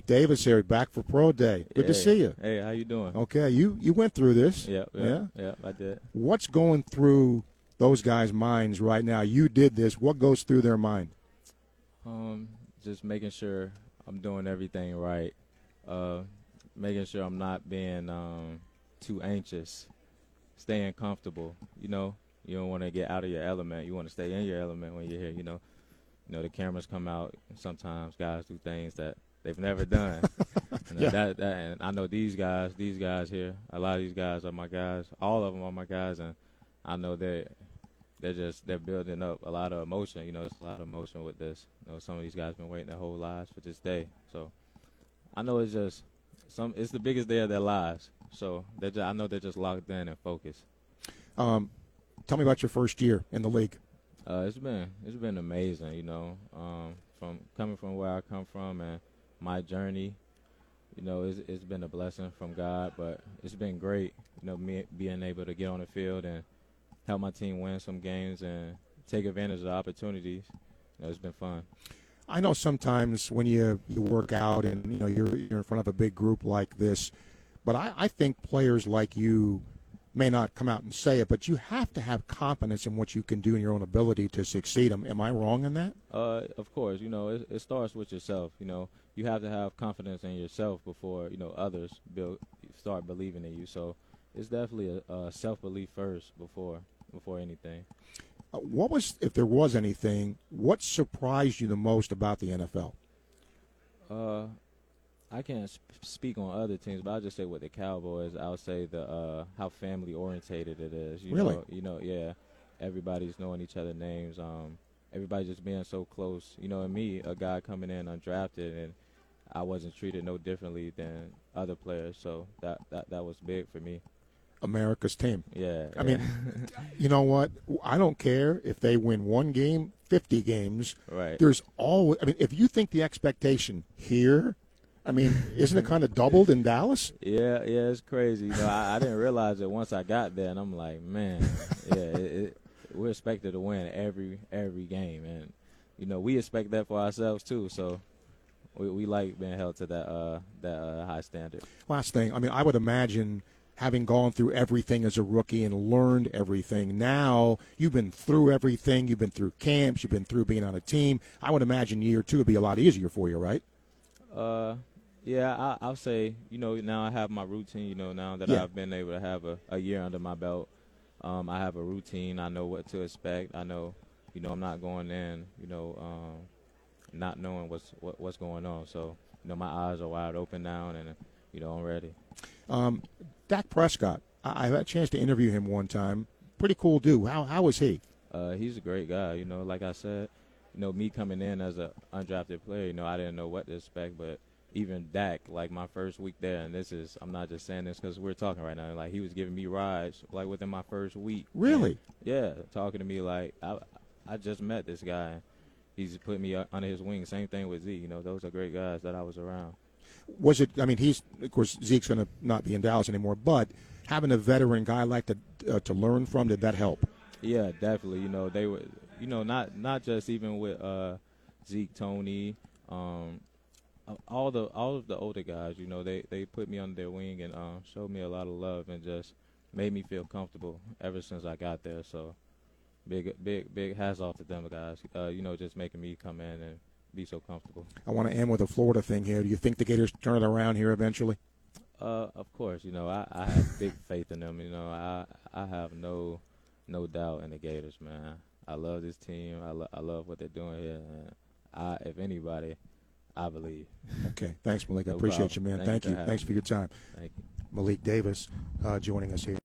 Davis here, back for Pro Day. Good hey, to see you. Hey, how you doing? Okay, you you went through this. Yeah, yeah, yeah, I did. What's going through those guys' minds right now? You did this. What goes through their mind? Um, just making sure I'm doing everything right. Uh, making sure I'm not being um, too anxious. Staying comfortable. You know, you don't want to get out of your element. You want to stay in your element when you're here. You know, you know the cameras come out. Sometimes guys do things that they've never done. and Yeah. that, that, and I know these guys, these guys here, a lot of these guys are my guys. All of them are my guys, and I know they they're just they're building up a lot of emotion. You know, there's a lot of emotion with this. You know, some of these guys been waiting their whole lives for this day. So I know it's just some. It's the biggest day of their lives. So they're just, I know they're just locked in and focused. Um, tell me about your first year in the league. Uh, it's been it's been amazing, you know, um, from coming from where I come from and my journey. You know, it's, it's been a blessing from God, but it's been great. You know, me being able to get on the field and help my team win some games and take advantage of the opportunities. You know, it's been fun. I know sometimes when you, you work out and you know you're you're in front of a big group like this, but I, I think players like you may not come out and say it, but you have to have confidence in what you can do in your own ability to succeed. Am, am I wrong in that? Uh, of course, you know it, it starts with yourself. You know, you have to have confidence in yourself before you know others build start believing in you. So it's definitely a, a self belief first before before anything. Uh, What was, if there was anything, what surprised you the most about the NFL? Uh, I can't sp- speak on other teams, but I'll just say with the Cowboys, I'll say the uh, how family orientated it is. You Really? Know, you know, yeah. Everybody's knowing each other's names. Um, everybody just being so close. You know, and me, a guy coming in undrafted, and I wasn't treated no differently than other players. So that that that was big for me. America's team. Yeah. I mean, you know what? I don't care if they win one game, 50 games. right. There's always, I mean, if you think the expectation here, I mean, isn't it kind of doubled in Dallas? Yeah, yeah, it's crazy. You know, I, I didn't realize it once I got there, and I'm like, man, yeah, it, it, we're expected to win every every game, and you know, we expect that for ourselves too. So we, we like being held to that uh, that uh, high standard. Last thing, I mean, I would imagine having gone through everything as a rookie and learned everything. Now you've been through everything. You've been through camps. You've been through being on a team. I would imagine year two would be a lot easier for you, right? Uh, yeah, I, I'll say, you know, now I have my routine. You know, now that Yeah. I've been able to have a, a year under my belt, um, I have a routine. I know what to expect. I know, you know, I'm not going in, you know, um, not knowing what's what, what's going on. So, you know, my eyes are wide open now, and you know, I'm ready. Um, Dak Prescott, I, I had a chance to interview him one time. Pretty cool dude. How, how was he? Uh, he's a great guy. You know, like I said, you know, me coming in as an undrafted player, you know, I didn't know what to expect, but even Dak, like my first week there, and this is, I'm not just saying this because we're talking right now. Like he was giving me rides, like within my first week. Really? Yeah, talking to me like I, I just met this guy. He's put me uh, under his wing. Same thing with Z. You know, those are great guys that I was around. Was it? I mean, he's of course Zeke's going to not be in Dallas anymore, but having a veteran guy like to uh, to learn from did that help? Yeah, definitely. You know, they were, you know, not not just even with uh, Zeke, Tony, um, all the all of the older guys. You know, they they put me under their wing and um, showed me a lot of love and just made me feel comfortable ever since I got there. So, big big big hats off to them guys. Uh, you know, just making me come in and be so comfortable. I want to end with a Florida thing here. Do you think the Gators turn it around here eventually? Uh, of course, you know I, I have big faith in them. You know I I have no no doubt in the Gators, man. I love this team. I, lo- I love what they're doing here. And I, if anybody, I believe. Okay, thanks, Malik. I No appreciate problem. you, man. Thank Thank you Thanks for your time. Thank you. Malik Davis uh, joining us here.